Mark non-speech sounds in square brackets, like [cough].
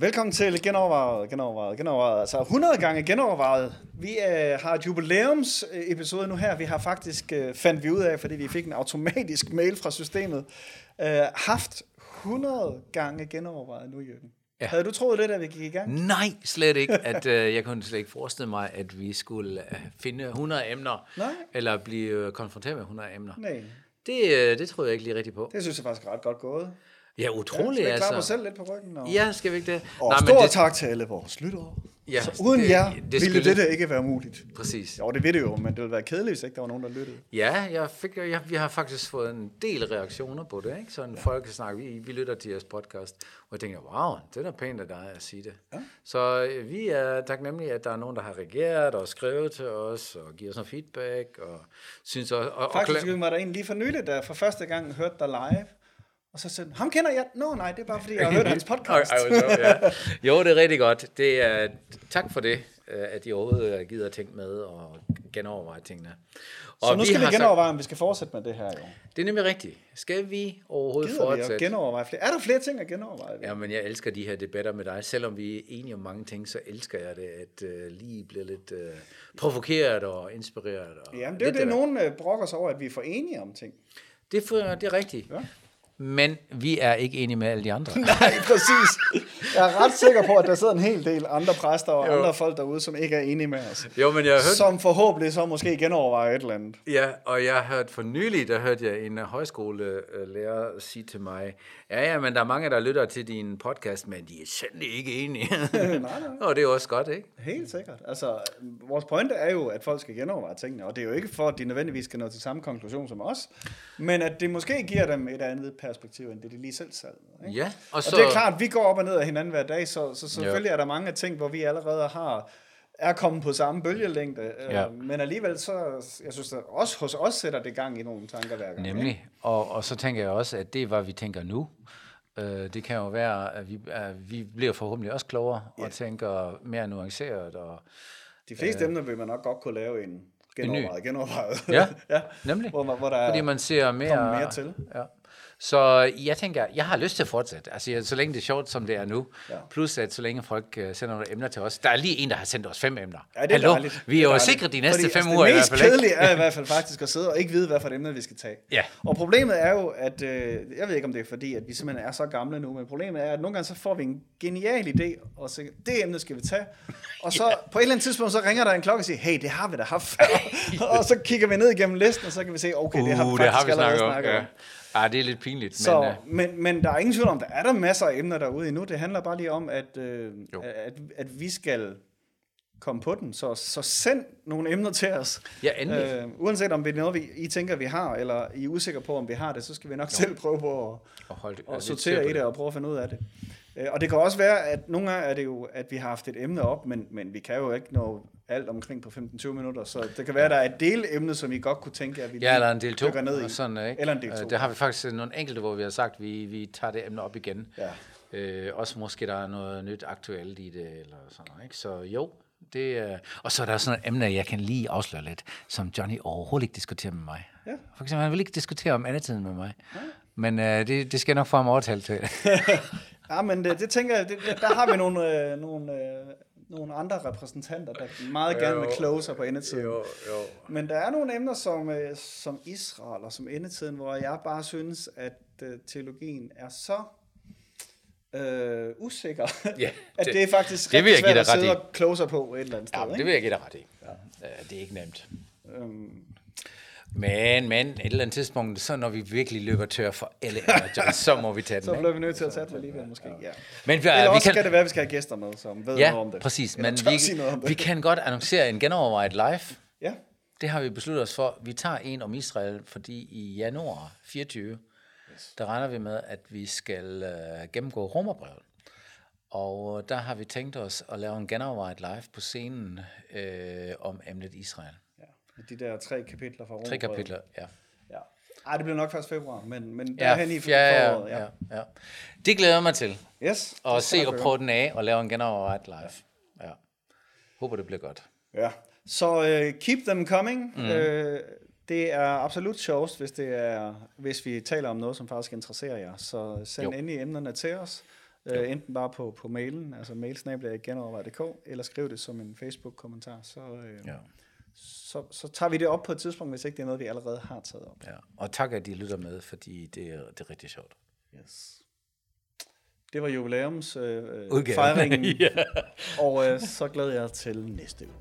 Velkommen til Genovervejet, Genovervejet, Genovervejet. Altså 100 gange Genovervejet. Vi øh, har et jubilæums øh, episode nu her. Vi har faktisk, øh, fandt vi ud af, fordi vi fik en automatisk mail fra systemet, øh, haft 100 gange Genovervejet nu, Jørgen. Ja. Havde du troet det, da vi gik i gang? Nej, slet ikke. At, øh, jeg kunne slet ikke forestille mig, at vi skulle øh, finde 100 emner, Nej. eller blive øh, konfronteret med 100 emner. Nej, Det, øh, det tror jeg ikke lige rigtigt på. det synes jeg faktisk er ret godt gået. Ja, Ja, utroligt vi mig altså. selv lidt på ryggen? Og, Ja, skal vi ikke det? og Nej, stor det, tak til alle vores lyttere. Ja, så uden det- jer det ville dette ikke være muligt. Præcis. Jo, det ved det jo, men det ville være kedeligt, hvis ikke der var nogen, der lyttede. Ja, jeg fik, jeg, vi har faktisk fået en del reaktioner på det, ikke? Sådan ja. folk kan snakke, vi, vi lytter til jeres podcast, og jeg tænker, wow, det er da pænt af dig at sige det. Ja. Så øh, vi er taknemmelige, at der er nogen, der har reageret og skrevet til os, og giver os noget feedback, og synes også... Og, og, Faktisk og, var der en lige for nylig, der for første gang hørte dig live. Og så sagde han, ham kender jeg. Nå nej, det er bare fordi, jeg har hørt [laughs] hans podcast. Ej, ej, så, ja. Jo, det er rigtig godt. Det er, tak for det, øh, at I overhovedet øh, gider at tænke med og genoverveje tingene. Og så nu skal vi har genoverveje, om vi skal fortsætte med det her. Jo. Det er nemlig rigtigt. Skal vi overhovedet Gider vi at fortsætte? genoverveje flere? Er der flere ting at genoverveje? Ja, men jeg elsker de her debatter med dig. Selvom vi er enige om mange ting, så elsker jeg det, at uh, lige bliver lidt uh, provokeret og inspireret. Og Jamen, det er det, øh, nogen øh, brokker sig over, at vi er for enige om ting. Det er, for, det er rigtigt. Ja. Men vi er ikke enige med alle de andre. [laughs] Nej, præcis. Jeg er ret sikker på, at der sidder en hel del andre præster og Jo. andre folk derude, som ikke er enige med os. jo, men jeg har hørt... Som forhåbentlig så måske genovervejer et eller andet. Ja, og jeg har hørt for nylig, der hørte jeg en øh, højskolelærer sige til mig, ja, ja, men der er mange, der lytter til din podcast, men de er sandelig ikke enige. [laughs] nej, nej. [laughs] og det er også godt, ikke? Helt sikkert. Altså, vores pointe er jo, at folk skal genoverveje tingene, og det er jo ikke for, at de nødvendigvis skal nå til samme konklusion som os, men at det måske giver dem et andet perspektiv, end det de lige selv sad. med, Ikke? Ja, og Og så... det er klart, at vi går op og ned af hinanden hver dag, så, så selvfølgelig er der mange ting, hvor vi allerede har er kommet på samme bølgelængde, øh, Ja. men alligevel så, jeg synes, at også hos os sætter det gang i nogle tanker hver gang. ikke? Nemlig. Og, og så tænker jeg også, at det er, hvad vi tænker nu. Øh, det kan jo være, at vi, at vi bliver forhåbentlig også klogere og tænker mere nuanceret. Og, De fleste emner vil man nok godt kunne lave en genovervejet, genovervejet. Ja, [laughs] ja. nemlig. Hvor, man- hvor der fordi man ser mere, mere til. Ja. Så jeg tænker, jeg har lyst til at fortsætte. Altså, så længe det er sjovt, som det er nu. Ja. Plus, at så længe folk uh, sender nogle emner til os. Der er lige en, der har sendt os fem emner. Ja, det er Hallo, dejligt. vi Det er jo sikret de næste Fordi, fem altså, uger i Det hvert mest fald. ikke? kedelige er i hvert fald faktisk at sidde og ikke vide, hvad for et emne vi skal tage. Ja. Og problemet er jo, at øh, jeg ved ikke, om det er fordi, at vi simpelthen er så gamle nu, men problemet er, at nogle gange så får vi en genial idé, og så det emne skal vi tage. Og så på et eller andet tidspunkt, så ringer der en klokke og siger, hey, det har vi da haft før. [laughs] og så kigger vi ned igennem listen, og så kan vi se, okay, det har vi Uh, faktisk det har vi allerede snakket om. Ja. Ja, det er lidt pinligt. Så, men, uh, men, men der er ingen tvivl om, der er der masser af emner derude endnu. Det handler bare lige om, at, øh, Jo. at, at vi skal komme på den. Så, så send nogle emner til os. Ja, endelig. Øh, uanset om det er noget, vi, I tænker, vi har, eller I er usikre på, om vi har det, så skal vi nok jo. selv prøve på at, og hold, at lidt sortere i det og prøve at finde ud af det. Øh, Og det kan også være, at nogle gange er det jo, at vi har haft et emne op, men, men vi kan jo ikke nå alt omkring på 15-20 minutter, så det kan være, at der er et delemne, som I godt kunne tænke, at vi Ja, eller en del to. ned i. Sådan, ikke? Eller en del to. Øh, Der har vi faktisk nogle enkelte, hvor vi har sagt, at vi, vi tager det emne op igen. Ja. Øh, også måske der er noget nyt aktuelt i det, eller sådan noget, ikke? Så jo, det er... Og så er der sådan et emne, jeg kan lige afsløre lidt, som Johnny overhovedet ikke diskuterer med mig. Ja. For eksempel, han vil ikke diskutere om andet med mig. Men øh, det, det skal jeg nok få ham overtalt til. [laughs] Ja, men det, det tænker jeg, det, der har vi nogle, øh, nogle, øh, nogle andre repræsentanter, der meget gerne vil Jo. sig på endetiden. jo. Men der er nogle emner som, øh, som Israel og som endetiden, hvor jeg bare synes, at øh, teologien er så øh, usikker, Ja, [laughs] at det- det er faktisk det vil jeg give svært dig at ret sidde i. og sig på et eller andet sted. Ja, det vil jeg give dig ret i. Ja. Det er ikke nemt. Øhm, Men, men, et eller andet tidspunkt, så når vi virkelig løber tør for alle Johnny, så må vi tage [laughs] den. så bliver vi nødt til at tage det alligevel måske. Ja. Men vi, Eller vi også kan, skal det være, at vi skal have gæster med, som ved Ja, noget om det. præcis. Eller Men vi, noget om det. vi kan godt annoncere en genovervejet live. Ja, Det har vi besluttet os for. Vi tager en om Israel, fordi i januar 24, yes. der regner vi med, at vi skal uh, gennemgå romerbrevet. Og der har vi tænkt os at lave en genovervejet live på scenen øh, om emnet Israel. Ja. De der tre kapitler fra Tre Romerbrevet. kapitler, ja. Ja. Ej, det bliver nok først februar, men, men Ja, derhen i ja, foråret. ja, ja, ja. Det glæder jeg mig til. Yes. Og se og prøve den af og lave en genovervejet live. Ja. Håber, det bliver godt. Ja. Så uh, keep them coming. Mm. Uh, det er absolut sjovest, hvis, det er, hvis vi taler om noget, som faktisk interesserer jer. Så send Jo. endelig emnerne til os. Uh, enten bare på, på mailen, altså mailsnabla.genovervej.dk, eller skriv det som en Facebook-kommentar. Så, uh, Ja. Så, så tager vi det op på et tidspunkt, hvis ikke det er noget, vi allerede har taget op. ja. Og tak, at I lytter med, fordi det er, det er rigtig sjovt. Yes. Det var jubilæums øh, Udgave. fejringen, [laughs] ja. og øh, så glæder jeg til næste uge.